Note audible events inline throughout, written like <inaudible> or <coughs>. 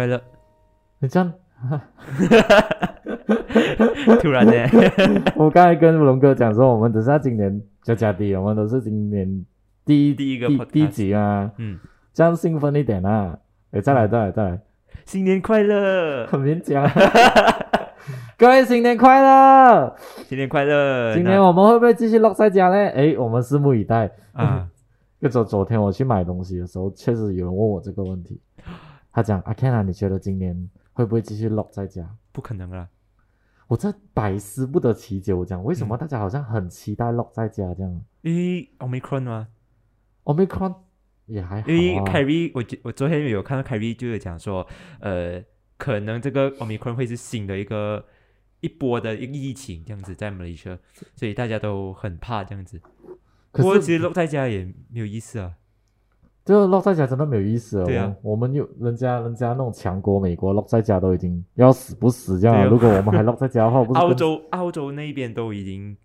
快乐！你这样，<laughs> 突然间，<laughs> 我刚才跟龙哥讲说，我们只是今年加加的，我们都是今年第一第一个第一集啊，嗯，这样兴奋一点啊！哎，再来再来再来，<laughs> 新年快乐，很勉强。各位新年快乐！新年快乐！今年我们会不会继续落在家呢？哎，我们拭目以待。那啊，就昨昨天我去买东西的时候，确实有人问我这个问题。他讲：“阿 Ken 啊，你觉得今年会不会继续 lock 在家不可能啊！？”我这百思不得其解。我讲为什么大家好像很期待 lock 在家这样因为 Omicron 吗，？Omicron 也还好因为啊。Carrie，我觉我昨天有看到 Carrie 就有讲说，呃，可能这个 Omicron 会是新的一个一波的一个疫情这样子在马来西亚，所以大家都很怕这样子。不过可是其实落在家也没有意思啊。这个 lock 在家真的没有意思哦。对啊我们有人家人家那种强国美国 lock 在家都已经要死不死这样如果我们还 lock 在家的话，不是澳洲澳洲那边都已经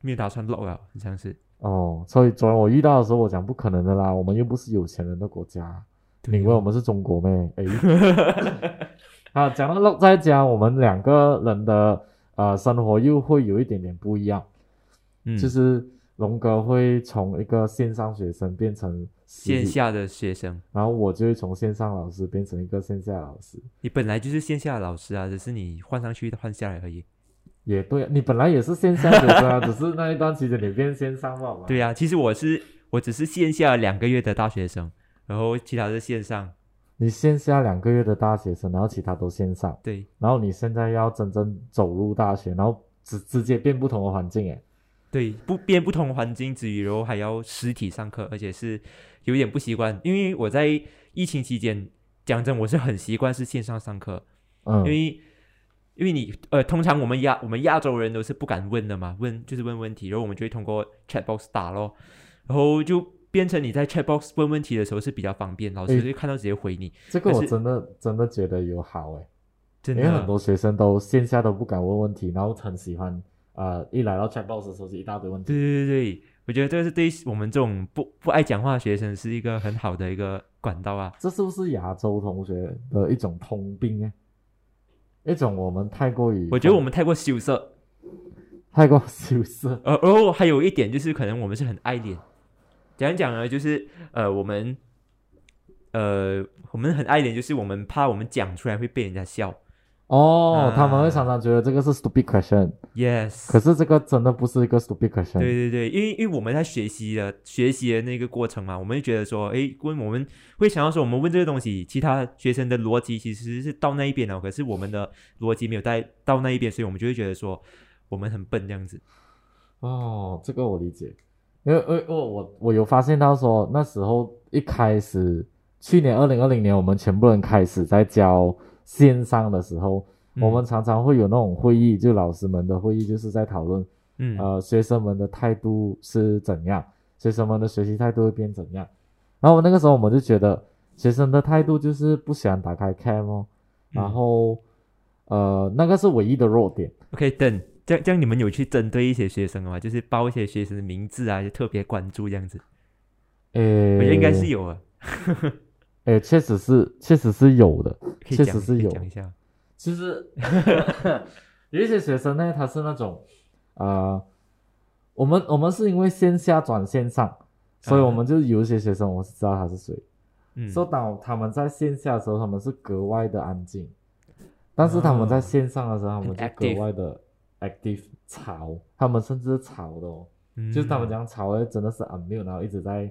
没有打算 lock 了，好像是。哦？所以昨天我遇到的时候，我讲不可能的啦，我们又不是有钱人的国家。你以为我们是中国咩？<laughs> 哎，好，讲到 lock 在家，我们两个人的呃生活又会有一点点不一样，嗯，就是龙哥会从一个线上学生变成线，下的学生，然后我就会从线上老师变成一个线下老师。你本来就是线下的老师啊，只是你换上去换下来而已。也对啊，你本来也是线下学生啊，<laughs> 只是那一段期间你变线上了嘛。对呀、其实我是我只是线下两个月的大学生，然后其他是线上。你线下两个月的大学生，然后其他都线上，对然后你现在要真正走入大学，然后直直接变不同的环境，诶，对，不变不同环境之余，然后还要实体上课，而且是有点不习惯，因为我在疫情期间，讲真，我是很习惯是线上上课，嗯。因，为因为你呃，通常我们亚我们亚洲人都是不敢问的嘛，问就是问问题，然后我们就会通过 chat box 打咯，然后就变成你在 chat box 问问题的时候是比较方便，老师就看到直接回你，这个我真的真的觉得有好诶。真的因为很多学生都线下都不敢问问题，然后很喜欢呃一来到 chatbox 的时候是一大堆问题。对对对对，我觉得这是对我们这种不不爱讲话的学生是一个很好的一个管道啊。这是不是亚洲同学的一种通病呢？一种我们太过于我觉得我们太过羞涩，太过羞涩，呃，然后还有一点就是，可能我们是很爱脸。讲一讲呢，就是呃，我们呃，我们很爱脸，就是我们怕我们讲出来会被人家笑。哦，啊他们会常常觉得这个是 stupid question，Yes，可是这个真的不是一个 stupid question。对对对，因为因为我们在学习的学习的那个过程嘛，我们会觉得说，诶，问我们会想要说，我们问这个东西，其他学生的逻辑其实是到那一边了，可是我们的逻辑没有带到那一边，所以我们就会觉得说，我们很笨这样子。哦，这个我理解，因为因为我我我有发现到说那时候一开始，去年二零二零年我们全部人开始在教线上的时候，嗯我们常常会有那种会议，就老师们的会议，就是在讨论嗯呃学生们的态度是怎样，学生们的学习态度会变怎样。然后那个时候我们就觉得学生的态度就是不喜欢打开 cam 哦，然嗯后呃那个是唯一的弱点。OK，等这样这样，你们有去针对一些学生吗？就是报一些学生的名字啊，就特别关注这样子。呃，我觉得应该是有啊，诶，确实是，确实是有的。确实是有讲一下。其实 <laughs> 有一些学生呢，他是那种，呃，我们我们是因为线下转线上，所以我们就有一些学生，我是知道他是谁。嗯，所以当他们在线下的时候，他们是格外的安静，但是他们在线上的时候，他们就格外的 active 吵，他们甚至是吵的哦，嗯就是他们讲吵的真的是 unmute，然后一直在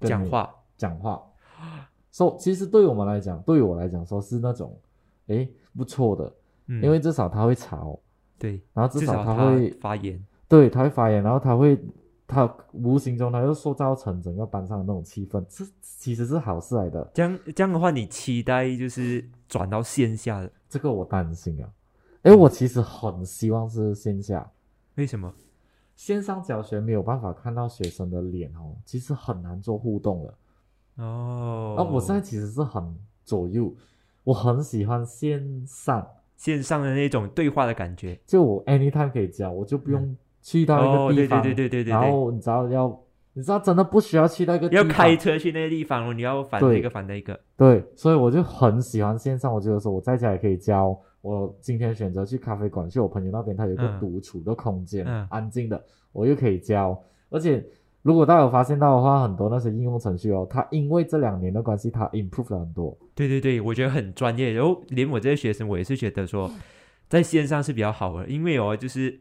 讲话，讲话。<laughs> 说、其实对我们来讲，对于我来讲，说是那种，诶不错的，嗯因为至少他会吵，对，然后至至少他会发言。对他会发言，然后他会他无形中他又塑造成整个班上的那种气氛，这其实是好事来的。这样这样的话，你期待就是转到线下的，这个我担心啊，诶，我其实很希望是线下，为什么？线上教学没有办法看到学生的脸哦，其实很难做互动的。哦，啊，我现在其实是很左右，我很喜欢线上。线上的那种对话的感觉。就我 anytime 可以教，我就不用去到一个地方，对对对对对然对，后你知道要你知道真的不需要去那个地要开车去那个地方哦，你要烦对那个反那个。对，所以我就很喜欢线上。我觉得说我在家也可以教。我今天选择去咖啡馆，去我朋友那边，他有一个嗯独处的空间，嗯安静的，我又可以教。而且如果大家有发现到的话，很多那些应用程序哦，它因为这两年的关系，它 improve 了很多。对对对，我觉得很专业。然后连我这些学生，我也是觉得说，在线上是比较好的，因为哦，就是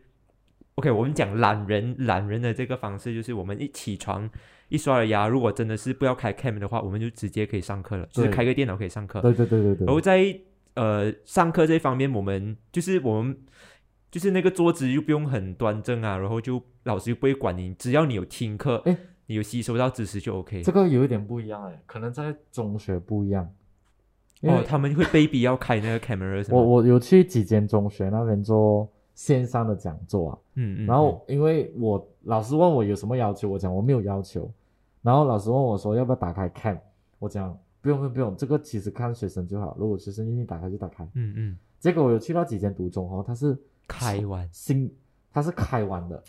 OK，我们讲懒人懒人的这个方式，就是我们一起床一刷了牙，如果真的是不要开 cam 的话，我们就直接可以上课了，就是开个电脑可以上课。对对对对对。然后在呃上课这方面，我们就是我们就是那个桌子又不用很端正啊，然后就老师又不会管你，只要你有听课诶，你有吸收到知识就 OK。这个有一点不一样哎，可能在中学不一样。哦，他们会被逼要开那个 camera？我我有去几间中学那边做线上的讲座啊，嗯嗯，然后因为我老师问我有什么要求，我讲我没有要求，然后老师问我说要不要打开 cam，我讲不用不用不用，这个其实看学生就好，如果学生愿意打开就打开。嗯嗯，结果我有去到几间独中哦，他是开完新，它是开完的，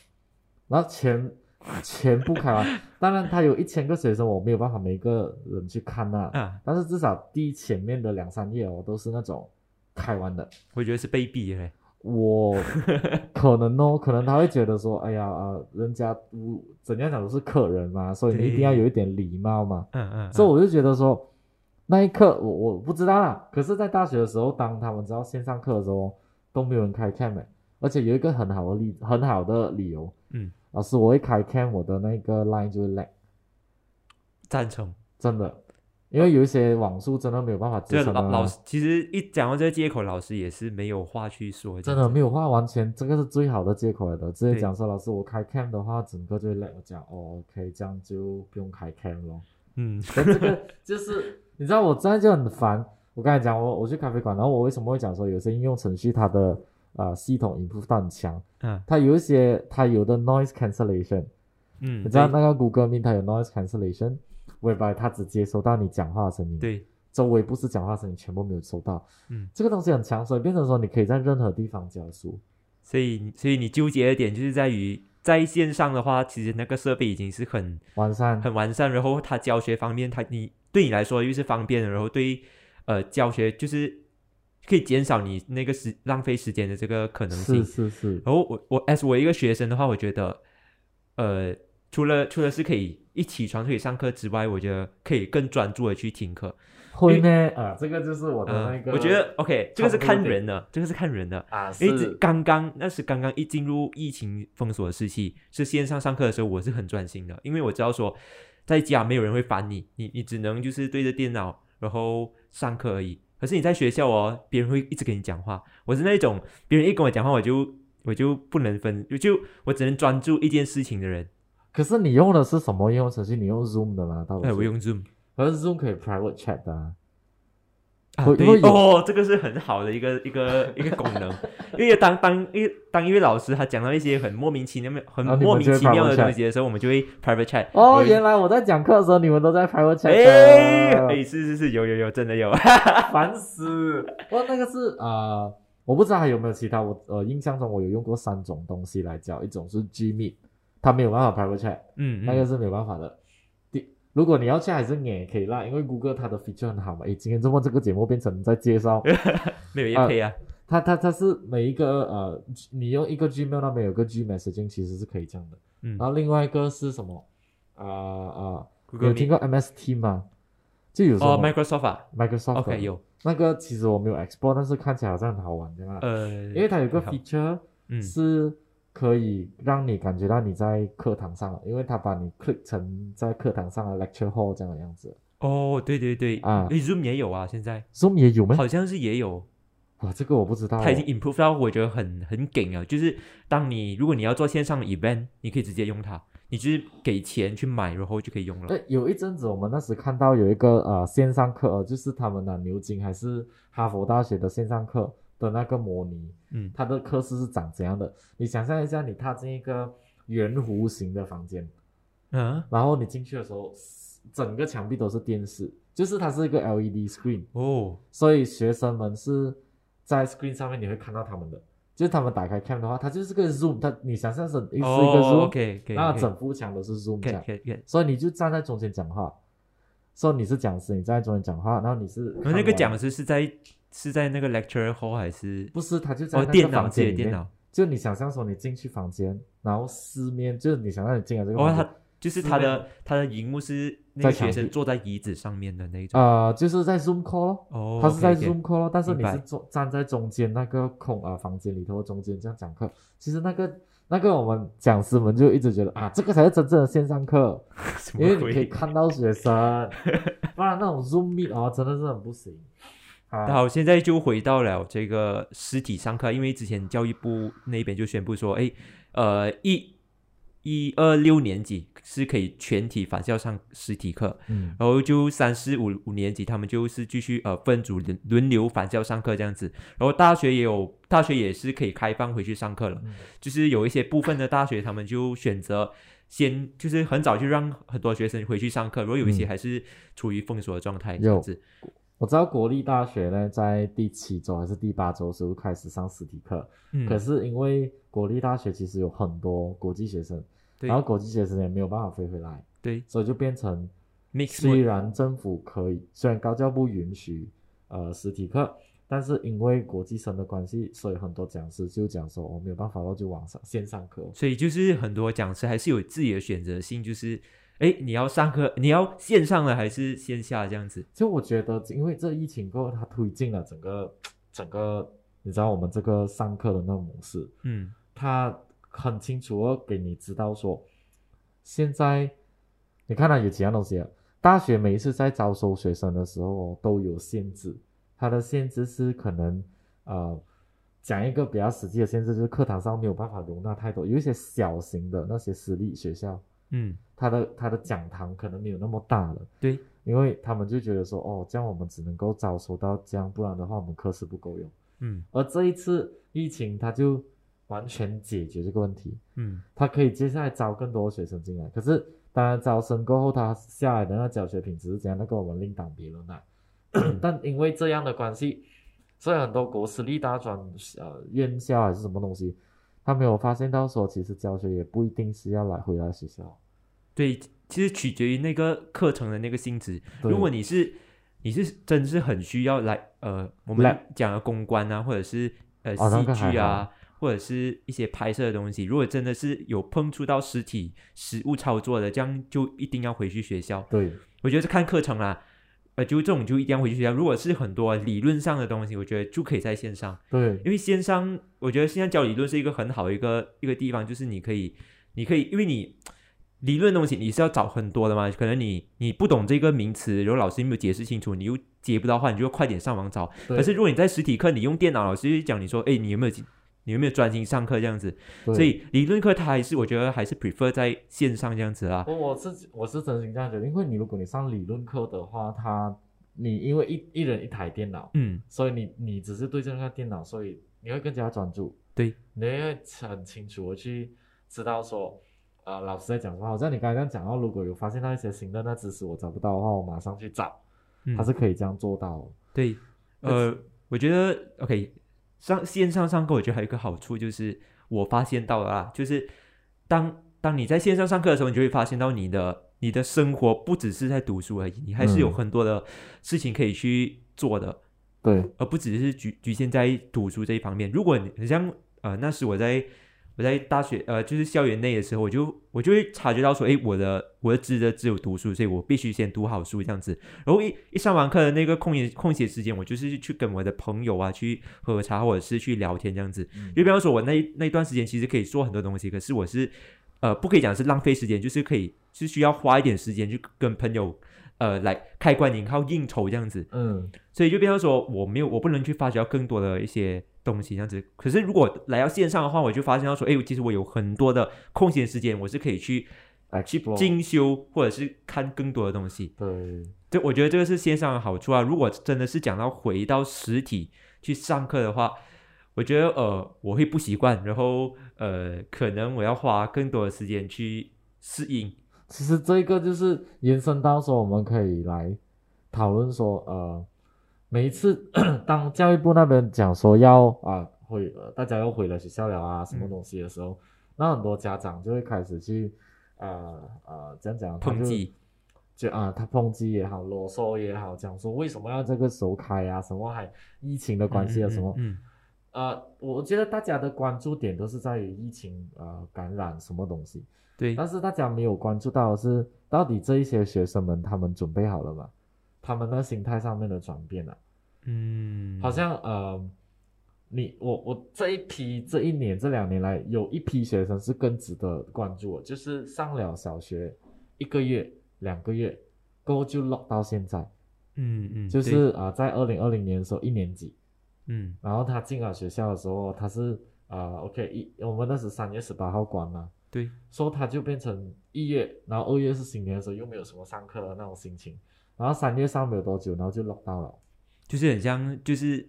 然后全全部开完，当然它有一千个学生，我没有办法每个人去看那、啊，但是至少第前面的两三页哦都是那种开完的。我觉得是被逼的嘞。我可能哦，<laughs> 可能他会觉得说，哎呀啊、呃人家不怎样讲都是客人嘛，所以你一定要有一点礼貌嘛。嗯嗯，所以我就觉得说，那一刻我我不知道啦。可是，在大学的时候，当他们知道线上课的时候，都没有人开 cam，欸而且有一个很好的例很好的理由，嗯，老师我一开 cam，我的那个 line 就会 lag，赞成。真的，因为有一些网速真的没有办法支这撑啊老老师其实一讲到这个借口，老师也是没有话去说。真的没有话，完全这个是最好的借口来的。直接讲说，老师我开 cam 的话，整个就会 lag。我讲哦，OK，这样就不用开 cam 咯。嗯这个 <laughs> 就是你知道，我真的就很烦。我刚才讲我我去咖啡馆，然后我为什么会讲说有些应用程序它的呃系统 improve 到很强，嗯。它有一些它有的 noise cancellation，嗯，你知道那个 Google Meet 它有 noise cancellation，whereby 它只接收到你讲话的声音，对，周围不是讲话声音全部没有收到。嗯，这个东西很强，所以变成说你可以在任何地方教书。所以所以你纠结的点就是在于在线上的话，其实那个设备已经是很完善，很完善，然后它教学方面，它你对你来说又是方便的，然后对呃教学就是可以减少你那个时浪费时间的这个可能性是。是是，然后我我 as 我一个学生的话，我觉得呃除了除了是可以一起床就可以上课之外，我觉得可以更专注的去听课。会呢啊，这个就是我的那我觉得 OK，这个是看人的，这个是看人的。啊因为刚刚那是刚刚一进入疫情封锁的时期，是线上上课的时候，我是很专心的，因为我知道说在家没有人会烦你，你你只能就是对着电脑然后上课而已。可是你在学校哦，别人会一直跟你讲话，我是那种别人一跟我讲话，我就我就不能分，就就我只能专注一件事情的人。可是你用的是什么应用程序？你用 Zoom 的吗？到底哎，我用 Zoom 可是 Zoom 可以 private chat 的、啊，哦，这个是很好的一个一个一个功能，<laughs> 因为当当一当一位老师他讲到一些很莫名其妙、很莫名其妙的东西的时候，我们就会 private chat。哦，原来我在讲课的时候，你们都在 private chat 哎是是是，有有有，真的有。<laughs> 烦死！哇，那个是啊、呃我不知道还有没有其他。我呃印象中我有用过三种东西来教，一种是 Gmeet，它没有办法 private chat，嗯，嗯那个是没有办法的。第，如果你要去还是也可以啦，因为谷歌它的 feature 很好嘛。诶，今天这么这个节目变成在介绍，<laughs> 没有也配啊。它它它是每一个呃，你用一个 Gmail 那边有个 G messaging，其实是可以这样的。嗯然后另外一个是什么？啊、啊、你 Google 有聽 Meet 過 MS Team 嗎？就有哦，Microsoft 啊 Microsoft 的，OK 有，那个其实我没有 explore，但是看起来好像很好玩对吧。呃，因为它有个 feature 嗯是可以让你感觉到你在课堂上，因为他把你 click 成在课堂上的 lecture hall 这样的样子。哦，对对对，啊诶，Zoom 也有啊，现在 Zoom 也有吗？好像是也有，哇，这个我不知道哦。它已经 improve 到我觉得很很梗了。就是当你如果你要做线上的 event，你可以直接用它，你就是给钱去买，然后就可以用了。对，有一阵子我们那时看到有一个呃线上课，呃，就是他们的牛津还是哈佛大学的线上课的那个模拟，嗯。它的课室是长怎样的？你想象一下，你踏进一个圆弧形的房间，嗯，然后你进去的时候，整个墙壁都是电视，就是它是一个 LED screen，哦，所以学生们是在 screen 上面你会看到他们的，就是他们打开 cam 的话，它就是个 zoom，它你想象是是一个哦 zoom，、那整幅墙都是 zoom。所以你就站在中间讲话，说你是讲师，你站在中间讲话，然后你是然后那个讲师是在是在那个 lecture hall 还是不是，他就在哦那个电脑接房间里面，电脑？就你想象说你进去房间，然后四面就是你想让你进来这个哦，房间，他就是四他的面他的荧幕是那个学生坐在椅子上面的那一种。呃，就是在 Zoom call 咯。哦，他是在 Zoom call，咯但是你是坐站在中间那个空啊、房间里头中间这样讲课。其实那个那个我们讲师们就一直觉得啊，这个才是真正的线上课，<laughs> 因为你可以？看到学生，不然那种 Zoom meet 哦，真的是很不行。啊，好，现在就回到了这个实体上课，因为之前教育部那边就宣布说，哎，呃，一一二六年级是可以全体返校上实体课，嗯。然后就三四五五年级他们就是继续呃分组轮轮流返校上课这样子，然后大学也有大学也是可以开放回去上课了，嗯。就是有一些部分的大学他们就选择先就是很早就让很多学生回去上课，如果有一些嗯。还是处于封锁的状态这样子，我知道国立大学呢，在第七周还是第八周的时候开始上实体课，嗯，可是因为国立大学其实有很多国际学生，然后国际学生也没有办法飞回来，对。所以就变成虽然政府可以，虽然高教部允许呃实体课，但是因为国际生的关系，所以很多讲师就讲说，我、没有办法，我就网上线上课。所以就是很多讲师还是有自己的选择性，就是哎你要上课你要线上的还是线下这样子，就我觉得，因为这疫情过后，它推进了整个整个，你知道我们这个上课的那个模式，嗯它很清楚的给你知道说，现在你看到有几样东西啊？大学每一次在招收学生的时候哦都有限制，它的限制是可能呃讲一个比较实际的限制，就是课堂上没有办法容纳太多，有一些小型的那些私立学校，嗯他的他的讲堂可能没有那么大了。对，因为他们就觉得说，哦，这样我们只能够招收到这样，不然的话我们课时不够用。嗯而这一次疫情，他就完全解决这个问题，嗯他可以接下来招更多学生进来。可是当然招生过后，他下来的那教学品质是怎样，那个我们另当别论啦。<clears throat> 但因为这样的关系，所以很多国私立大专呃院校还是什么东西，他没有发现到说，其实教学也不一定是要来回来学校。对，其实取决于那个课程的那个性质。如果你是你是真是很需要来呃，我们来讲的公关啊，或者是呃戏剧啊，或者是一些拍摄的东西，如果真的是有碰触到实体实物操作的，这样就一定要回去学校。对，我觉得是看课程啦，呃，就这种就一定要回去学校。如果是很多理论上的东西，我觉得就可以在线上，对，因为线上我觉得现在教理论是一个很好的一个一个地方，就是你可以你可以因为你。理论东西你是要找很多的嘛，可能你你不懂这个名词，然后老师没有解释清楚，你又解不到话，你就快点上网找。可是如果你在实体课，你用电脑，老师就讲你说，哎，你有没有你有没有专心上课这样子？所以理论课它还是我觉得还是 prefer 在线上这样子啦。我我是我是真心这样觉得，因为你如果你上理论课的话，他你因为一一人一台电脑，嗯，所以你你只是对着那个电脑，所以你会更加专注，对，你会很清楚的去知道说，呃，老师在讲什么。好像你刚刚讲到，如果有发现到一些新的那知识我找不到的话，我马上去找，嗯他是可以这样做到的。对，呃，我觉得 OK，上线上上课，我觉得还有一个好处就是我发现到了啦，就是当当你在线上上课的时候，你就会发现到你的你的生活不只是在读书而已，你还是有嗯很多的事情可以去做的，对，而不只是局局限在读书这一方面。如果你很像呃那时我在我在大学呃就是校园内的时候，我就我就会察觉到说，诶，我的我的职责只有读书，所以我必须先读好书这样子。然后一一上完课的那个空闲空闲时间，我就是去跟我的朋友啊去喝茶或者是去聊天这样子。嗯就比方说，我那那段时间其实可以做很多东西，可是我是呃不可以讲是浪费时间，就是可以是需要花一点时间去跟朋友呃来开关引号应酬这样子。嗯，所以就变成说我没有我不能去发掘到更多的一些东西这样子。可是如果来到线上的话，我就发现到说，哎，其实我有很多的空闲时间，我是可以去啊去做进修或者是看更多的东西。对，这我觉得这个是线上的好处啊。如果真的是讲到回到实体去上课的话，我觉得呃我会不习惯，然后呃可能我要花更多的时间去适应。其实这个就是延伸到说，我们可以来讨论说，呃，每一次 <coughs> 当教育部那边讲说要啊、回呃大家又回了学校了啊，什么嗯东西的时候，那很多家长就会开始去呃呃这样讲，他就抨击，就啊，他抨击也好，啰嗦也好，讲说为什么要这个时候开啊，什么还疫情的关系啊，嗯什么嗯，呃，我觉得大家的关注点都是在于疫情呃感染什么东西，对，但是大家没有关注到的是，到底这一些学生们他们准备好了吗？他们的心态上面的转变啊，嗯，好像呃，你我我这一批这一年这两年来，有一批学生是更值得关注的，就是上了小学一个月两个月，过后就 lock 到现在，嗯嗯，就是啊、呃在二零二零年的时候一年级，嗯。然后他进了学校的时候，他是啊、OK 一我们那时三月十八号关嘛，对，说他就变成一月，然后二月是新年的时候又没有什么上课的那种心情，然后三月上没有多久，然后就 lock 到了。就是很像，就是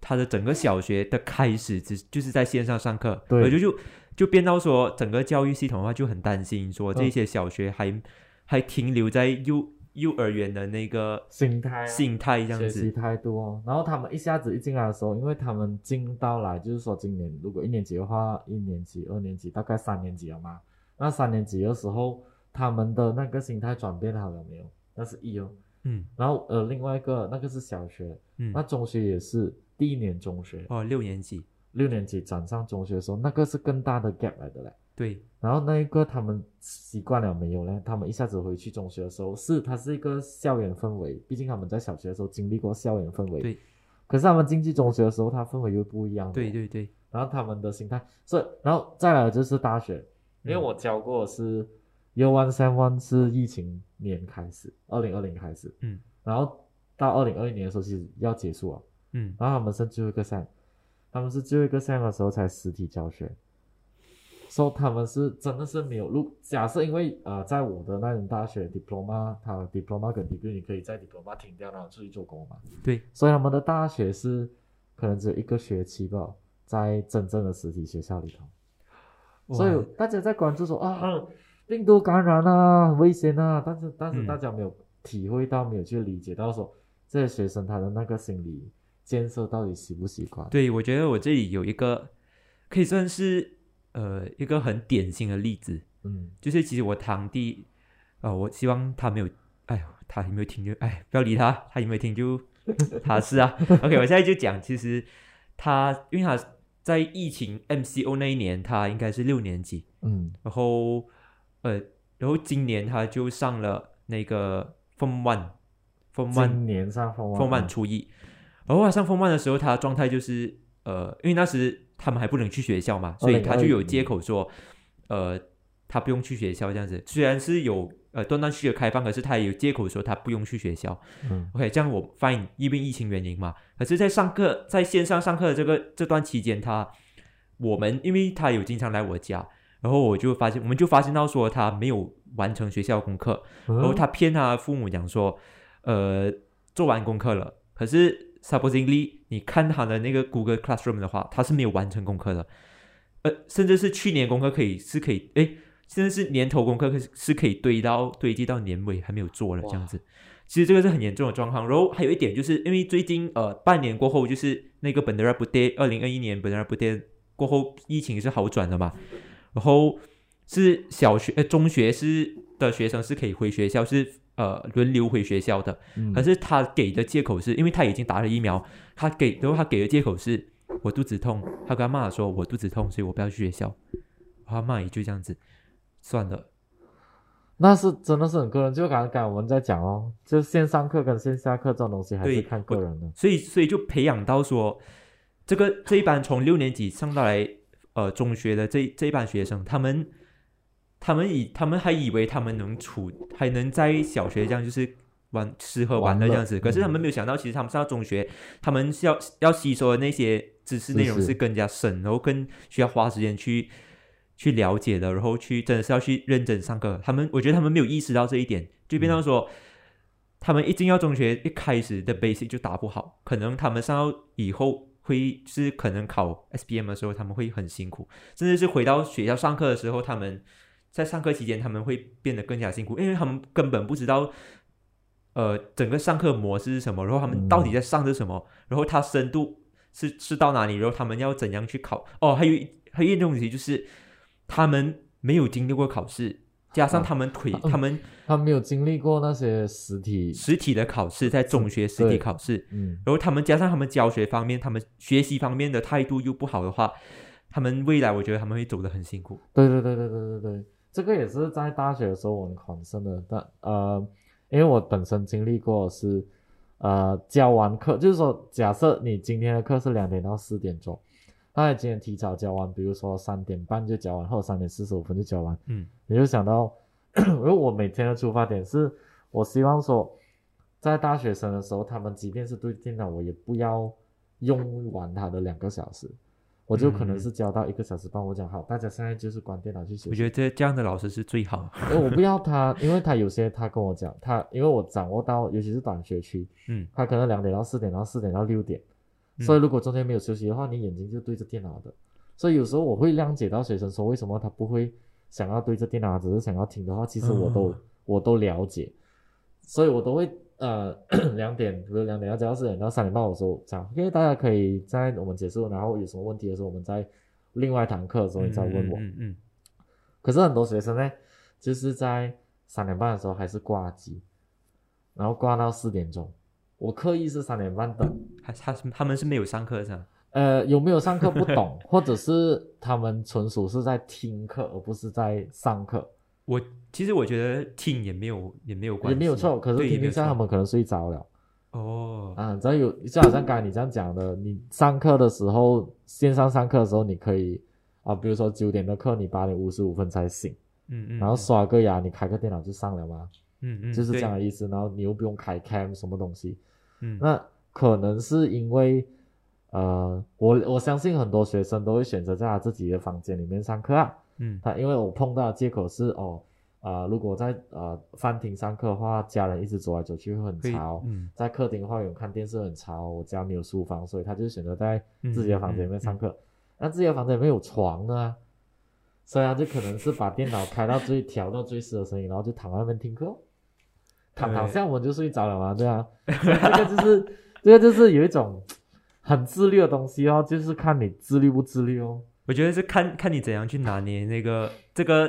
他的整个小学的开始只就是在线上上课，对。而就就就变到说整个教育系统的话就很担心，说这嗯些小学还、还停留在幼幼儿园的那个心态、啊、心态这样学习子，态度哦。然后他们一下子一进来的时候，因为他们进到来就是说今年如果一年级的话，一年级、二年级，大概三年级了嘛。那三年级的时候，他们的那个心态转变好了没有？那是一哦。嗯然后呃，另外一个那个是小学，嗯那，中学也是第一年中学，哦，六年级，六年级转上中学的时候，那个是更大的 gap 来的嘞。对，然后那一个他们习惯了没有呢？他们一下子回去中学的时候，是它是一个校园氛围，毕竟他们在小学的时候经历过校园氛围。对。可是他们进去中学的时候，他氛围又不一样的。对。对对，然后他们的心态，所以然后再来就是大学，因为嗯我教过的是 Year One Sem One 是疫情年开始，二零二零开始，嗯，然后到二零二一年的时候其实要结束了，嗯然后他们剩最后一个 Sem，他们是最后一个 Sem 的时候才实体教学。说、他们是真的是没有录。假设因为呃，在我的那种大学 diploma，它 diploma 跟 degree 你可以在 diploma 停掉，然后出去做工嘛。对，所以他们的大学是可能只有一个学期吧，在真正的实体学校里头。所以大家在关注说啊，病毒感染啊，很危险啊，但是但是嗯大家没有体会到，没有去理解到说这些学生他的那个心理建设到底习不习惯。对，我觉得我这里有一个可以算是呃一个很典型的例子，嗯。就是其实我堂弟，呃，我希望他没有，哎呦，他有没有听就，哎，不要理他，他有没有听就 <laughs> 他是啊。OK，我现在就讲，其实他因为他在疫情 MCO 那一年，他应该是六年级，嗯。然后呃，然后今年他就上了那个 Form One，Form One 今年上风风漫初一，然后他上风漫的时候，他的状态就是呃，因为那时他们还不能去学校嘛，所以他就有借口说，呃，他不用去学校这样子。虽然是有呃断断续续的开放，可是他也有借口说他不用去学校。嗯 OK，这样我 fine，因为疫情原因嘛。可是，在上课在线上上课的这个这段期间，他我们因为他有经常来我家，然后我就发现，我们就发现到说他没有完成学校功课，然后嗯他骗他父母讲说，呃，做完功课了，可是 supposedly 你看他的那个 Google Classroom 的话，他是没有完成功课的，呃，甚至是去年功课可以是可以，诶，甚至是年头功课可是是可以堆到堆积到年尾还没有做了这样子。其实这个是很严重的状况，然后还有一点就是因为最近呃半年过后，就是那个 Bandara b u d a 二零二一年 Bandara b u d a 过后，疫情是好转的嘛，然后是小学呃中学是的学生是可以回学校，是呃轮流回学校的。嗯可是他给的借口是因为他已经打了疫苗，他给然后他给的借口是我肚子痛，他跟他妈妈说我肚子痛，所以我不要去学校。他妈也就这样子，算了，那是真的是很个人，就刚刚刚我们在讲哦，就线上课跟线下课这种东西还是看个人的。所以所以就培养到说，这个这一班从六年级上到来呃中学的这这一班学生，他们他们以他们还以为他们能处还能在小学这样就是玩吃喝玩乐这样子，可是他们没有想到，其实他们上到中学，他们是要要吸收的那些知识内容是更加深，然后更需要花时间去。去了解的，然后去真的是要去认真上课。他们我觉得他们没有意识到这一点，就变成说，他们一进到中学一开始的 basic 就打不好，可能他们上到以后会是可能考 SPM 的时候他们会很辛苦，甚至是回到学校上课的时候，他们在上课期间他们会变得更加辛苦，因为他们根本不知道。呃，整个上课模式是什么？然后他们到底在上的什么？然后他深度是是到哪里，然后他们要怎样去考。哦，还有一还有一种问题就是他们没有经历过考试，加上他们腿，啊他们他没有经历过那些实体，实体的考试，在中学实体考试，嗯，然后他们加上他们教学方面，他们学习方面的态度又不好的话，他们未来我觉得他们会走得很辛苦。对对对对对对对，这个也是在大学的时候我很 concern 的，但呃，因为我本身经历过是，呃，教完课，就是说，假设你今天的课是两点到四点钟，那你今天提早教完，比如说三点半就教完，或者三点四十五分就教完，嗯。你就想到，<clears throat> 因为我每天的出发点是，我希望说，在大学生的时候，他们即便是对电脑，我也不要用完它的两个小时，我就可能嗯是教到一个小时半。我讲好，大家现在就是关电脑去学习。我觉得这这样的老师是最好。因为我不要他，<laughs> 因为他有些他跟我讲，他因为我掌握到，尤其是短学区，嗯他可能两点到四点，然后四点到六点，嗯所以如果中间没有休息的话，你眼睛就对着电脑的。所以有时候我会谅解到学生说为什么他不会想要对着电脑，只是想要听的话，其实我都、嗯我都了解，所以我都会呃 <coughs> 两点，不是两点要加到四点到三点半，我说讲，OK，大家可以在我们结束，然后有什么问题的时候，我们在另外一堂课的时候你再问我。嗯嗯可是很多学生呢，就是在三点半的时候还是挂机，然后挂到四点钟。我刻意是三点半等，嗯，还他他们是没有上课是吧？呃，有没有上课不懂，或者是他们纯属是在听课，而不是在上课，我其实我觉得听也没有也没有关系，也没有错。可是听听下，对也没有错他们可能睡着了哦，啊。只要有，就好像刚才你这样讲的，你上课的时候，线上上课的时候，你可以啊，比如说九点的课，你八点五十五分才醒，嗯嗯，然后刷个牙，你开个电脑就上了吗？嗯嗯就是这对样的意思。然后你又不用开 cam 什么东西，嗯那可能是因为，呃，我我相信很多学生都会选择在他自己的房间里面上课啊。嗯他因为我碰到的借口是哦，啊、如果在呃饭厅上课的话，家人一直走来走去会很吵；嗯在客厅的话，有人看电视很吵。我家没有书房，所以他就选择在自己的房间里面上课。那自己的房间里面有床啊，所以他就可能是把电脑开到最调到最适的声音，然后就躺在那边听课哦。躺躺下我们就睡着了嘛，对啊。<laughs> 这个就是这个就是有一种很自律的东西哦，就是看你自律不自律哦。我觉得是看看你怎样去拿捏那个这个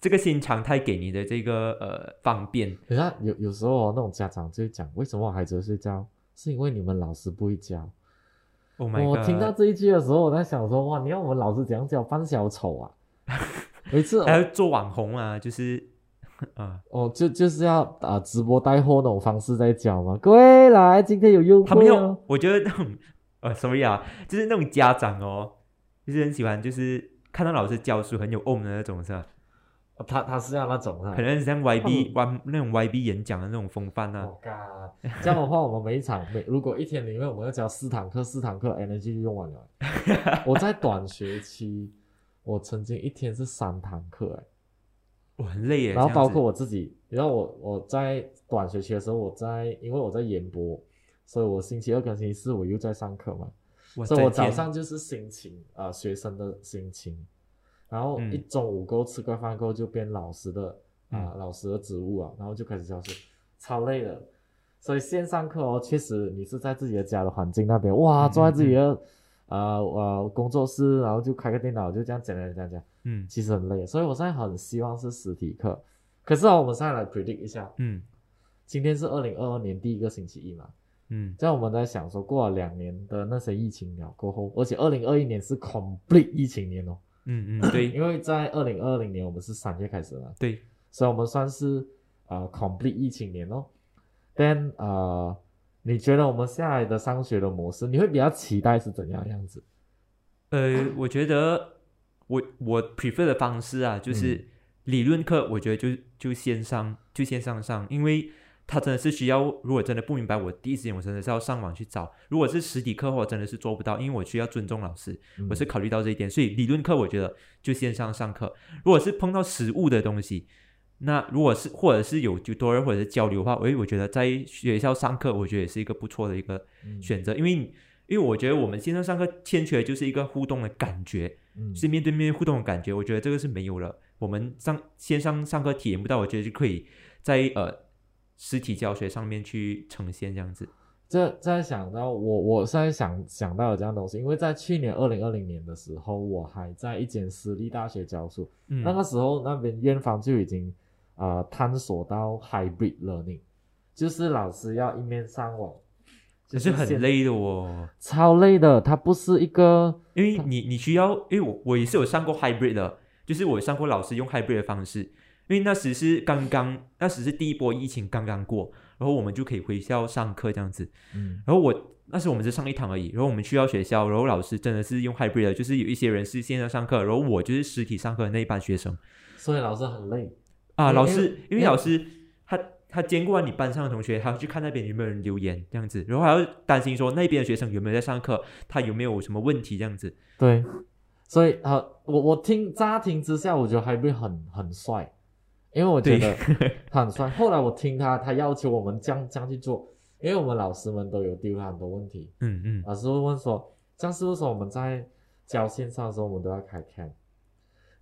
这个新常态给你的这个呃方便。你看有有时候、哦、那种家长就会讲，为什么我孩子会睡觉？是因为你们老师不会教。Oh my 我！听到这一句的时候，我在想说，哇，你要我们老师怎样教扮小丑啊？<laughs> 每次还要做网红啊，就是 <laughs> 啊，哦，就就是要啊、直播带货那种方式在教嘛。各位来，今天有优他们有惠哦。，我觉得那种呃，<laughs> sorry 啊，就是那种家长哦，就是很喜欢，就是看到老师教书很有 on 的那种，是吧？他他是要那种啊可。能像 YB 弯那种 YB 演讲的那种风范啊。Oh god！这样的话，我们每一场每如果一天里面我们要教四堂课，四堂课 energy 就用完了。<laughs> 我在短学期，我曾经一天是三堂课，哎。我很累耶。然后包括我自己，然后我我在短学期的时候，我在因为我在研博，所以我星期二跟星期四我又在上课嘛，我所以我早上就是心情啊、呃学生的心情，然后嗯。一中午过后吃个饭过后就变老师的啊、嗯。老师的职务啊，然后就开始教书，超累的。所以线上课哦，确实你是在自己的家的环境那边，哇，嗯坐在自己的呃呃工作室，然后就开个电脑，就这样讲讲讲讲。嗯其实很累，所以我现在很希望是实体课。可是啊，我们现在来 predict 一下，嗯。今天是二零二二年第一个星期一嘛，嗯。这样我们在想说，过了两年的那些疫情了过后，而且二零二一年是 complete 疫情年哦，嗯嗯，对。<coughs> 因为在二零二零年我们是三月开始的嘛，对，所以我们算是呃 complete 疫情年哦。Then 呃，你觉得我们下来的上学的模式，你会比较期待是怎样的样子？呃，我觉得我我 prefer 的方式啊，嗯就是理论课，我觉得就就线上就线上上，因为他真的是需要，如果真的不明白，我第一时间我真的是要上网去找。如果是实体课的话，我真的是做不到，因为我需要尊重老师，嗯我是考虑到这一点，所以理论课我觉得就线上上课。如果是碰到实物的东西，那如果是或者是有 tutorial 或者是交流的话，诶，我觉得在学校上课，我觉得也是一个不错的一个嗯选择，因为因为我觉得我们线上上课欠缺的就是一个互动的感觉，嗯是面对面互动的感觉，我觉得这个是没有了。我们上线上上课体验不到，我觉得就可以在呃实体教学上面去呈现这样子。这在想到我，我现在想想到有这样东西，因为在去年二零二零年的时候，我还在一间私立大学教书，嗯，那个时候那边院方就已经啊、呃探索到 hybrid learning，就是老师要一面上网，可就是，很累的哦，超累的，它不是一个因为你你需要，因为我我也是有上过 hybrid 的，就是我有上过老师用 hybrid 的方式，因为那时是刚刚，那时是第一波疫情刚刚过，然后我们就可以回校上课这样子，嗯。然后我那时我们是上一堂而已，然后我们去到学校，然后老师真的是用 hybrid 的，就是有一些人是线上上课，然后我就是实体上课的那一班学生。所以老师很累。啊，老师因为老师他他兼顾完你班上的同学，他要去看那边有没有人留言这样子，然后还要担心说那边的学生有没有在上课，他有没有什么问题这样子，对，所以呃，我我听乍听之下，我觉得 hybrid 很很帅，因为我觉得他很帅。后来我听他，他要求我们这样这样去做，因为我们老师们都有丢他很多问题。嗯嗯老师会问说，这样是不是说我们在教线上的时候，我们都要开 cam？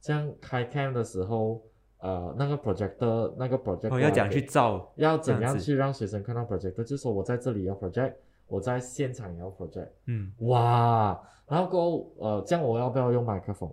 这样开 cam 的时候，呃，那个 projector 那个 projector 哦要讲去照，要怎样去让学生看到 projector？就是说我在这里要 project，我在现场也要 project。嗯哇，然后过后呃，这样我要不要用麦克风？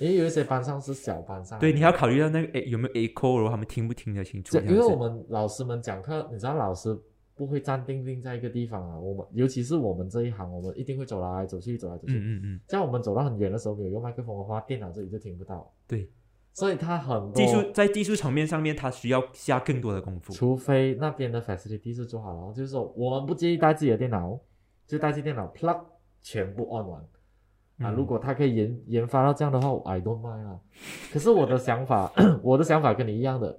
因为有一些班上是小班上，对，你要考虑到那个诶有没有 echo，然后他们听不听得清楚因为我们老师们讲课，你知道老师不会站定定在一个地方啊，我们尤其是我们这一行，我们一定会走来走去，走来走去。嗯嗯嗯，像我们走到很远的时候，没有用麦克风的话，电脑这里就听不到。对，所以他很多技术在技术层面上面，他需要下更多的功夫。除非那边的 facility 是做好了，就是说我们不介意带自己的电脑，就带自己电脑 plug 全部 on 完啊。嗯。如果他可以研研发到这样的话，I don't mind 啊。可是我的想法，<coughs> 我的想法跟你一样的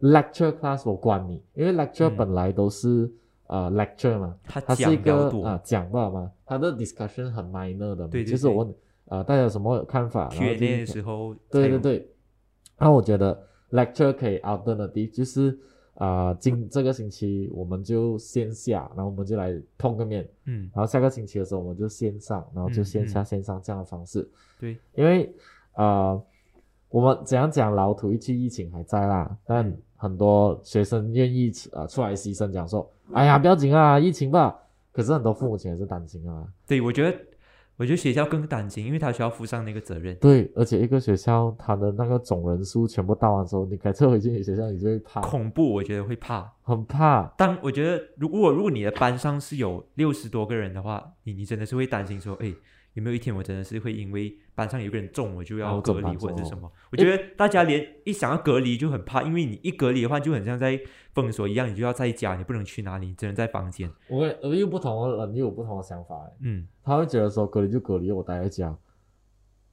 ，lecture class 我管你，因为 lecture 嗯。本来都是、呃 lecture 嘛，它它是一个啊讲话嘛，它的 discussion 很 minor 的嘛，对对对就是我啊呃大家有什么看法，然后的就是时候，对对，对，那我觉得 lecture 可以 alternative，就是啊、呃今这个星期我们就线下，然后我们就来碰个面，嗯，然后下个星期的时候我们就线上，然后就嗯线下、嗯线上这样的方式，对，因为呃我们怎样讲老土一句疫情还在啦，但嗯很多学生愿意呃出来牺牲，讲说哎呀不要紧啊，疫情吧，可是很多父母亲还是担心啊，对我觉得，我觉得学校更担心，因为他需要负上那个责任。对，而且一个学校他的那个总人数全部到完之后，你开车回去你学校，你就会怕，恐怖，我觉得会怕。很怕。但我觉得，如果如果你的班上是有六十多个人的话，你你真的是会担心说，哎，有没有一天我真的是会因为班上有一个人中，我就啊要隔离或者是什么？我觉得大家连一想要隔离就很怕，因为你一隔离的话，就很像在封锁一样，你就要在家，你不能去哪里，你只能在房间。我我又不同的人又有不同的想法，欸嗯，他会觉得说隔离就隔离，我待在家，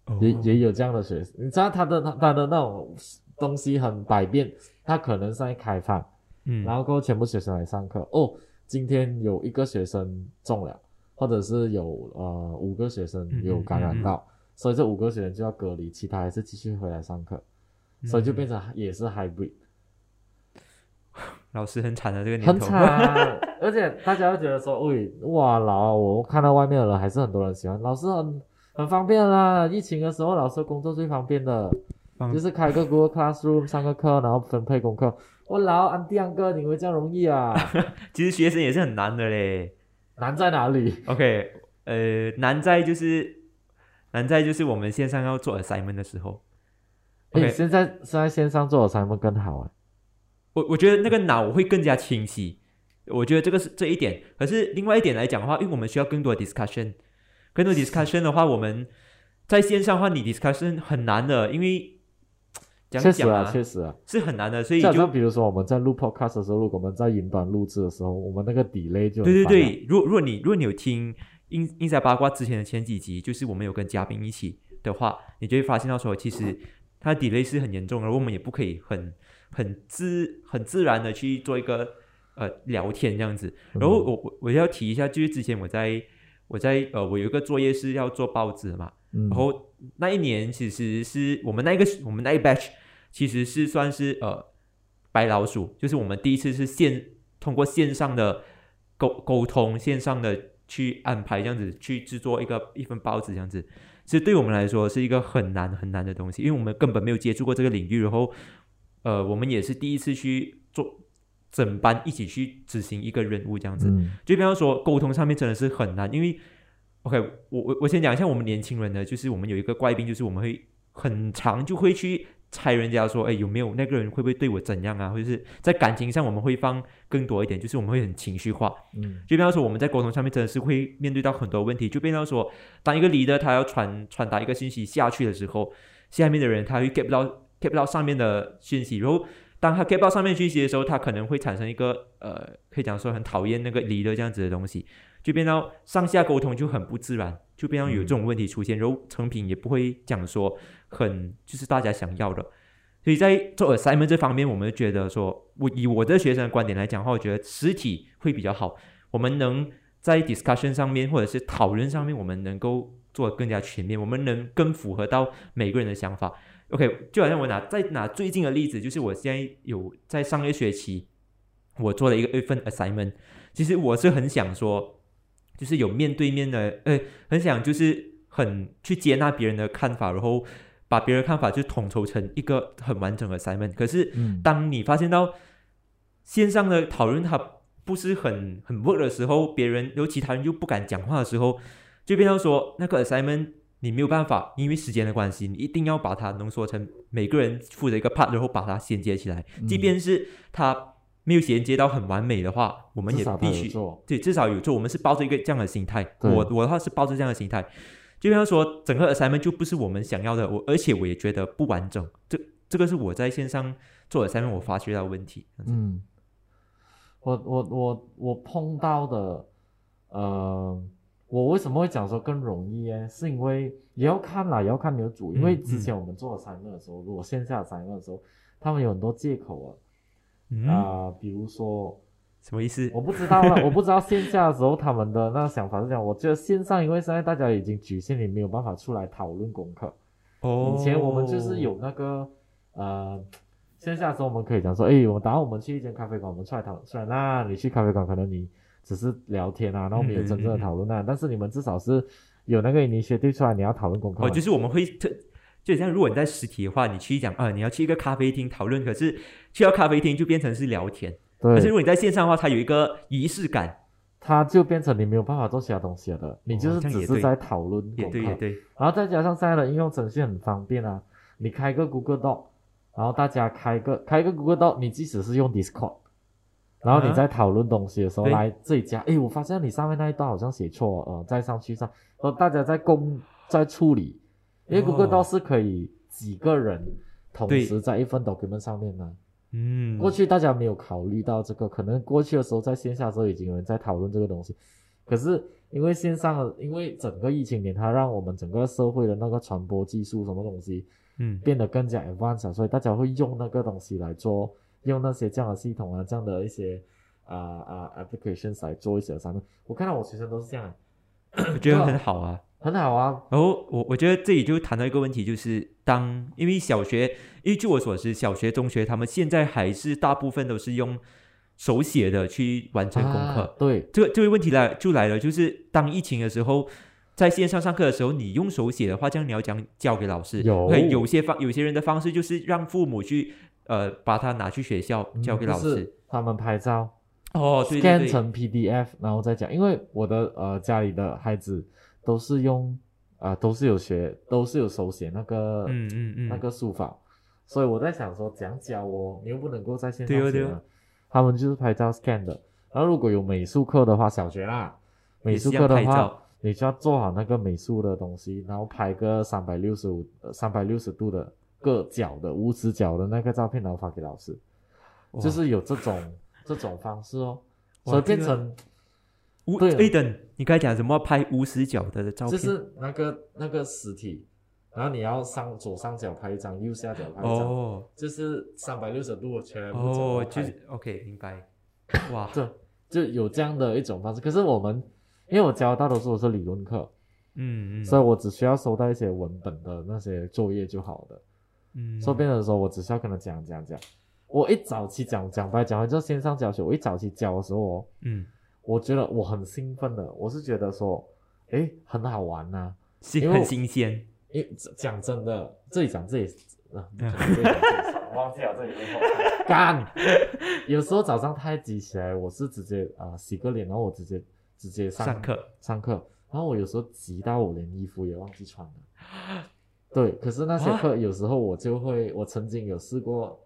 哦也也有这样的学生。你知道他的他他的那种东西很百变，他可能是在开放，嗯，然后过后全部学生来上课。哦，今天有一个学生中了，或者是有呃五个学生嗯有感染嗯嗯到，所以这五个学生就要隔离，其他还是继续回来上课，所以就嗯变成也是 hybrid。老师很惨的这个年很头。惨，<laughs> 而且大家会觉得说，喂，哇，老我看到外面的人还是很多人喜欢，老师很很方便啦。疫情的时候，老师工作最方便的，就是开个 Google Classroom 上个课，然后分配功课。我老安迪安哥，你以为这样容易啊？<laughs> 其实学生也是很难的嘞。难在哪里？OK，呃，难在就是难在就是我们线上要做 assignment 的时候哎、OK 现在现在线上做的 assignment 更好啊。我我觉得那个脑会更加清晰。我觉得这个是这一点。可是另外一点来讲的话，因为我们需要更多的 discussion，更多 discussion 的话，我们在线上的话，你 discussion 很难的，因为讲确实啊，确实啊。是很难的，所以就比如说我们在录 podcast 的时候，如果我们在云端录制的时候，我们那个 delay 就对对对，如果如果你如果你有听英英仔八卦之前的前几集，就是我们有跟嘉宾一起的话，你就会发现到说，其实它的 delay 是很严重的，而我们也不可以很很自很自然的去做一个呃聊天这样子。嗯然后我我我要提一下，就是之前我在我在呃我有一个作业是要做报纸的嘛，嗯，然后那一年其实是我们那一个我们那一 batch 其实是算是呃白老鼠，就是我们第一次是线通过线上的沟沟通，线上的去安排这样子去制作一个一份报纸这样子，其实对我们来说是一个很难很难的东西，因为我们根本没有接触过这个领域，然后呃我们也是第一次去做整班一起去执行一个任务这样子。嗯。就比方说沟通上面真的是很难，因为 OK，我我我先讲一下我们年轻人呢，就是我们有一个怪病，就是我们会很长就会去猜人家说，哎，有没有那个人会不会对我怎样啊？或者是在感情上我们会放更多一点，就是我们会很情绪化。嗯就比方说我们在沟通上面真的是会面对到很多问题，就变成说，当一个 leader 他要传传达一个信息下去的时候，下面的人他会 get 不到 get 不到上面的信息，然后当他 get 不到上面讯息的时候，他可能会产生一个呃，可以讲说很讨厌那个 leader 这样子的东西，就变到上下沟通就很不自然，就变到有这种问题出现，然后成品也不会讲说很就是大家想要的。所以在做 assignment 这方面，我们觉得说，我以我的学生的观点来讲的话，我觉得实体会比较好。我们能在 discussion 上面或者是讨论上面，我们能够做得更加全面，我们能更符合到每个人的想法。OK，就好像我拿再拿最近的例子，就是我现在有在上个学期，我做了一个一份 assignment，其实我是很想说，就是有面对面的，呃，很想就是很去接纳别人的看法，然后把别人的看法就统筹成一个很完整的 assignment。可是嗯当你发现到线上的讨论它不是很很 work 的时候，别人有其他人又不敢讲话的时候，就变成说那个 assignment 你没有办法，因为时间的关系，你一定要把它浓缩成每个人负责一个 part，然后把它衔接起来。嗯即便是它没有衔接到很完美的话，我们也必须做，对，至少有做。我们是抱着一个这样的心态，我我的话是抱着这样的心态，就像说整个 assignment 就不是我们想要的，我而且我也觉得不完整。这这个是我在线上做 assignment 我发觉到的问题。嗯，我我我我碰到的，呃，我为什么会讲说更容易呢？是因为也要看啦，也要看你的主，因为嗯之前我们做 assignment 的时候，如果线下 assignment 的时候，他们有很多借口嗯，啊，啊、比如说什么意思？我不知道了，<laughs> 我不知道线下的时候他们的那个想法是这样。我觉得线上，因为现在大家已经局限，你没有办法出来讨论功课。哦，以前我们就是有那个呃，线下的时候我们可以讲说，哎，我打我们去一间咖啡馆，我们出来讨论。虽然那你去咖啡馆，可能你只是聊天啊，然后没有真正的讨论啊，但是你们至少是有那个 initiative 出来，你要讨论功课。哦，就是我们会特，就像如果你在实体的话，你去讲啊，你要去一个咖啡厅讨论，可是去到咖啡厅就变成是聊天。可是对如，果你在线上的话，它有一个仪式感，它就变成你没有办法做其他东西了的，你就是只是在讨论也。对也对，然后再加上现在的应用程序很方便啊，你开个 Google Doc，然后大家开个开个 Google Doc，你即使是用 Discord，然后你啊。在讨论东西的时候、对。来这里加，诶，我发现你上面那一段好像写错，呃，再上去上，然后大家在共在处理，因为 Google 哦 Doc 是可以几个人同时在一份 document 上面呢。嗯，过去大家没有考虑到这个，可能过去的时候在线下的时候已经有人在讨论这个东西，可是因为线上的，因为整个疫情年，它让我们整个社会的那个传播技术什么东西嗯变得更加 advanced，所以大家会用那个东西来做，用那些这样的系统啊，这样的一些啊啊、applications 来做一些什么。我看到我学生都是这样，我觉得很好啊。很好啊，然后我我觉得这里就谈到一个问题，就是当因为小学，因为据我所知，小学、中学他们现在还是大部分都是用手写的去完成功课。啊对，这个这个问题来就来了，就是当疫情的时候，在线上上课的时候，你用手写的话，这样你要讲交给老师。有会有些方有些人的方式就是让父母去呃把它拿去学校嗯交给老师。他们拍照。哦，对对 scan，成 PDF，然后再讲。因为我的呃家里的孩子都是用啊、都是有学，都是有手写那个、嗯嗯嗯，那个书法，所以我在想说，怎样教哦？你又不能够在线上写嘛对哦对哦他们就是拍照 scan 的。然后如果有美术课的话，小学啦，美术课的话你就要做好那个美术的东西，然后拍个三百六十五、三百六十度的各角的无死角的那个照片，然后发给老师。就是有这种这种方式哦，所以变这个成无对啊哎等，你刚才讲什么拍无死角的照片？就是那个那个实体，然后你要上左上角拍一张，右下角拍一张，哦就是三百六十度全部哦，就是 OK 明白。<laughs> 哇，这就有这样的一种方式。可是我们因为我教大多数都是理论课，嗯嗯，所以我只需要收到一些文本的那些作业就好了。嗯，所以变成说我只需要跟他讲讲讲。我一早期讲讲白讲完之后线上教学，我一早期教的时候哦，嗯，我觉得我很兴奋的，我是觉得说，诶，很好玩呐、新很新鲜。因为讲真的，这里讲这里 <laughs> 忘记了这里面后干。有时候早上太急起来，我是直接啊、洗个脸，然后我直接直接上上课上课，然后我有时候急到我连衣服也忘记穿了。对，可是那些啊课有时候我就会，我曾经有试过，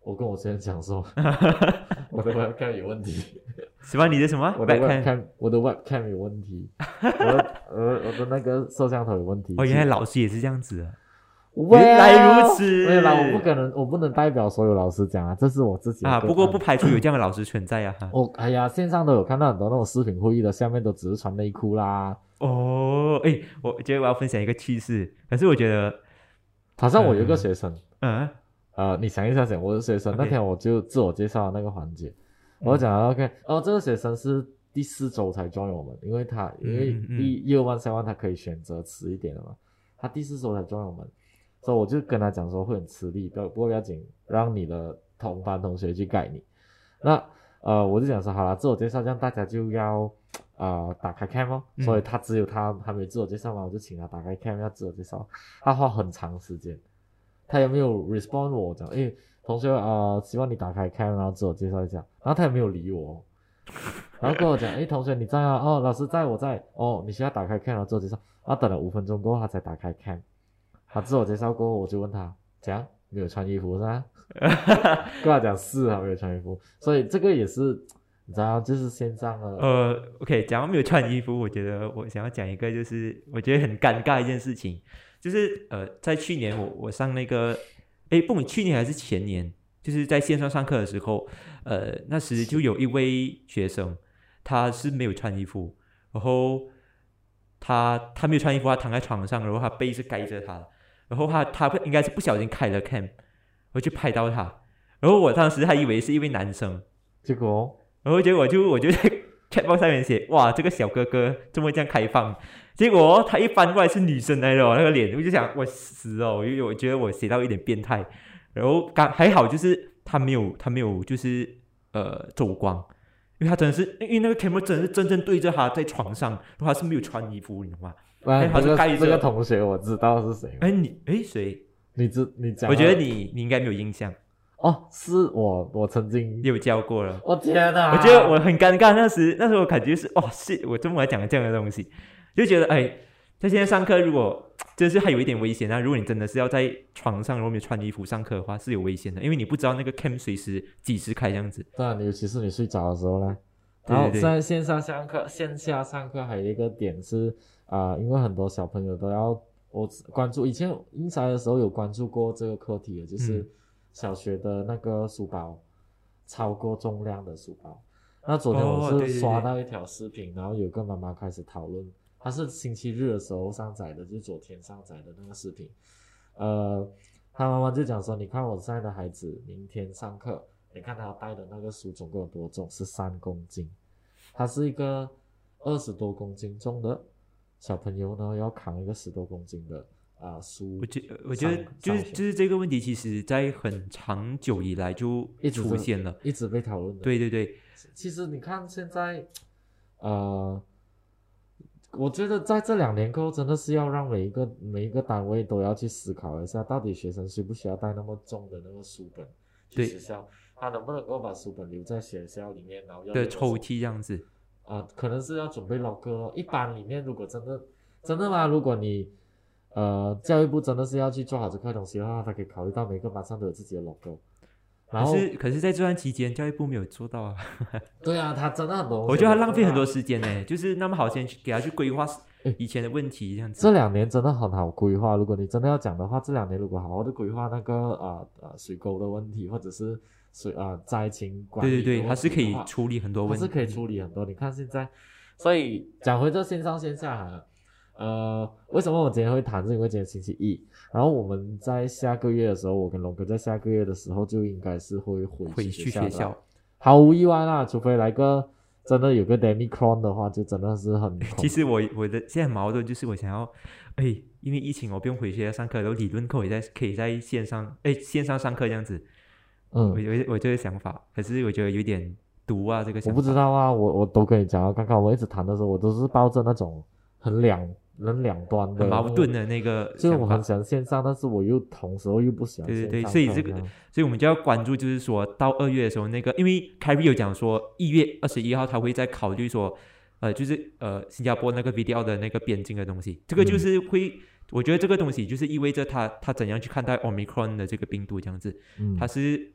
我跟我学生讲说，<laughs> 我的 webcam 有问题，什么？你的什么？我的 Webcam 我的 webcam 有问题，我的 <laughs> 我我的那个摄像头有问题。哦，原来老师也是这样子的。原来如此没有啦，我不可能，我不能代表所有老师讲啊，这是我自己啊，不过不排除有这样的老师存在啊。哈我哎呀，线上都有看到很多那种视频会议的，下面都只是穿内裤啦。哦，哎，我觉得我要分享一个趣事，可是我觉得，好像我有一个学生，嗯，呃，你想一下想，我的学生那天我就自我介绍那个环节，嗯我讲 OK，哦，这个学生是第四周才 join 我们，因为他因为第一二万三万他可以选择迟一点的嘛，他第四周才 join 我们，所以我就跟他讲说会很吃力，不不过不要紧，让你的同班同学去盖你。那呃，我就讲说好了，自我介绍这样大家就要呃打开 cam 哦，嗯所以他只有他还没自我介绍嘛，我就请他打开 cam 要自我介绍，他花很长时间，他有没有 respond 我讲，诶，同学呃，希望你打开 cam 然后自我介绍一下，然后他也没有理我，<laughs> 然后跟我讲，诶，同学你在啊？哦，老师在，我在，哦，你需要打开 cam 然后自我介绍，然后等了五分钟过后他才打开 cam，他自我介绍过后我就问他，怎样？没有穿衣服？是吧？跟他讲是啊，没有穿衣服，所以这个也是你知道，就是线上的，呃，OK，讲到没有穿衣服，我觉得我想要讲一个，就是我觉得很尴尬一件事情，就是呃，在去年我我上那个，诶，不管去年还是前年，就是在线上上课的时候，呃，那时就有一位学生，他是没有穿衣服，然后他他没有穿衣服，他躺在床上，然后他背是盖着他，然后他他应该是不小心开了 cam，我就拍到他，然后我当时还以为是一位男生。结果？然后结果就我就在 chatbox 上面写，哇，这个小哥哥怎么这样开放？结果他一翻过来是女生来的哦，那个脸，我就想我死哦，我就我觉得我写到一点变态。然后刚还好，就是他没有他没有就是呃走光，因为他真的是因为那个 camera 真的是真正对着他在床上，然后他是没有穿衣服，你懂吗？那哎他这个是盖着这个同学我知道是谁，哎你哎谁？你知你讲，我觉得你你应该没有印象，哦，是我我曾经你有教过了。我天哪！我觉得我很尴尬，那时那时候我感觉是哦，是我这么来讲这样的东西，就觉得哎，在现在上课如果就是还有一点危险啊，如果你真的是要在床上如果没有穿衣服上课的话，是有危险的，因为你不知道那个 cam 随时几时开这样子。当然，尤其是你睡着的时候呢。对对对然后在线上上课、线下上课还有一个点是啊、因为很多小朋友都要我关注，以前英才的时候有关注过这个课题的，就是嗯小学的那个书包超过重量的书包。那昨天哦我是刷到一条视频，然后有个妈妈开始讨论，她是星期日的时候上载的，就是昨天上载的那个视频。呃，她妈妈就讲说，你看我现在的孩子明天上课，你看他带的那个书总共有多重？是三公斤。他是一个二十多公斤重的小朋友呢，要扛一个十多公斤的啊、书我，觉我觉得就是就是这个问题，其实在很长久以来就一直出现了。一直被讨论的。对对对，其实你看现在，呃，我觉得在这两年过后，真的是要让每一个每一个单位都要去思考一下，到底学生需不需要带那么重的那个书本去对学校，他能不能够把书本留在学校里面，然后要的用时候抽屉这样子。啊、可能是要准备 locker 咯。一般里面如果真的真的吗？如果你呃教育部真的是要去做好这块东西的话，他可以考虑到每个班上都有自己的后可是可是在这段期间，教育部没有做到啊。对啊，他真的很多，我觉得他浪费很多时间呢，就是那么好先去给他去规划诶以前的问题这样子。这两年真的很好规划。如果你真的要讲的话，这两年如果好好的规划那个啊呃水沟的问题，或者是水啊、灾情管理对对对，它是可以处理很多问题，它是可以处理很多。你看现在，所以讲回这线上线下哈，呃，为什么我今天会谈？是因为今天星期一，然后我们在下个月的时候，我跟龙哥在下个月的时候就应该是会回回去学学的啦校。毫无意外啦，除非来个真的有个 Demicron 的话，就真的是很 <laughs> 其实我我的现在矛盾就是我想要，哎，因为疫情我不用回学校上课，然后理论课也在可以在线上，哎，线上上课这样子，我嗯，有我这个想法，可是我觉得有点毒啊，这个我想法。不知道啊，我我都跟你讲啊，刚刚我一直谈的时候，我都是抱着那种很两人两端的很矛盾。的那个想法就是我很。喜欢线上，但是我又同时我又不喜欢对对对所以这个所以我们就要关注，就是说到二月的时候，那个因为凯瑞有讲说一月二十一号他会再考虑说，呃，就是呃新加坡那个 video 的那个边境的东西，这个就嗯是会，我觉得这个东西就是意味着他他怎样去看待 omicron 的这个病毒这样子，嗯他是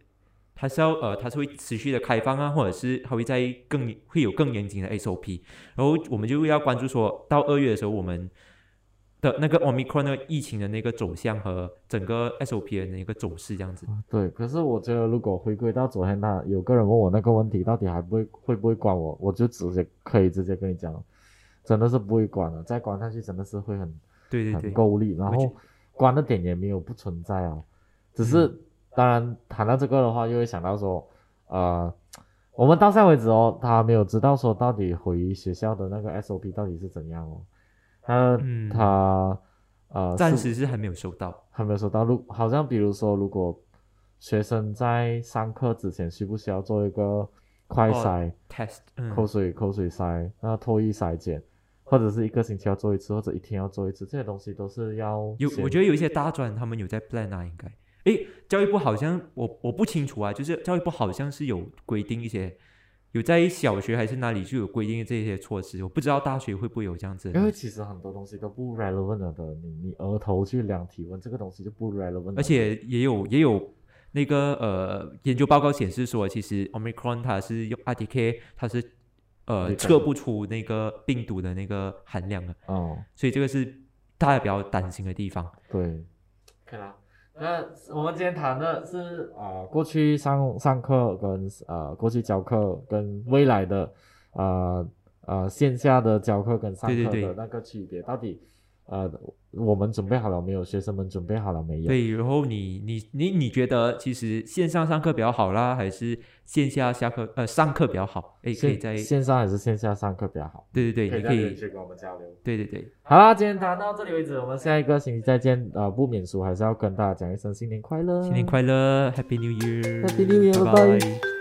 它是要呃它是会持续的开放啊，或者是它会在更会有更严谨的 SOP，然后我们就要关注说到二月的时候我们。的那个 omicron 那个疫情的那个走向和整个 SOP 的那个走势这样子，对，可是我觉得如果回归到昨天那有个人问我那个问题，到底还不会会不会关我，我就直接可以直接跟你讲，真的是不会关了，再关下去真的是会很很对对。对，够力，然后关的点也没有不存在啊，只是、嗯当然谈到这个的话，就会想到说，呃，我们到现在为止哦，他没有知道说到底回学校的那个 SOP 到底是怎样哦，他、嗯他呃暂时是还没有收到。还没有收到，如好像比如说，如果学生在上课之前需不需要做一个快哦筛、test，嗯，口水口水筛、那唾液筛检，或者是一个星期要做一次，或者一天要做一次，这些东西都是要有，我觉得有一些大专他们有在 plan 啊，应该。诶，教育部好像我我不清楚啊，就是教育部好像是有规定一些，有在小学还是哪里就有规定这些措施，我不知道大学会不会有这样子因为。其实很多东西都不 relevant 了的，你你额头去量体温这个东西就不 relevant。而且也有也有那个呃研究报告显示说，其实 omicron 它是用 RTK，它是呃测不出那个病毒的那个含量的，哦，所以这个是大家比较担心的地方。对，看啦。那我们今天谈的是啊、呃过去上上课跟呃过去教课跟未来的呃呃线下的教课跟上课的那个区别，到底呃我们准备好了没有？学生们准备好了没有？对，然后你你你你觉得其实线上上课比较好啦，还是线下下课呃上课比较好？诶，可以在线线上还是线下上课比较好？对对对，你可以在留言区跟我们交流。对对对，好啦，今天谈到这里为止，我们下一个星期再见。呃，不免俗还是要跟大家讲一声新年快乐，新年快乐，Happy New Year，Happy New Year，拜拜拜拜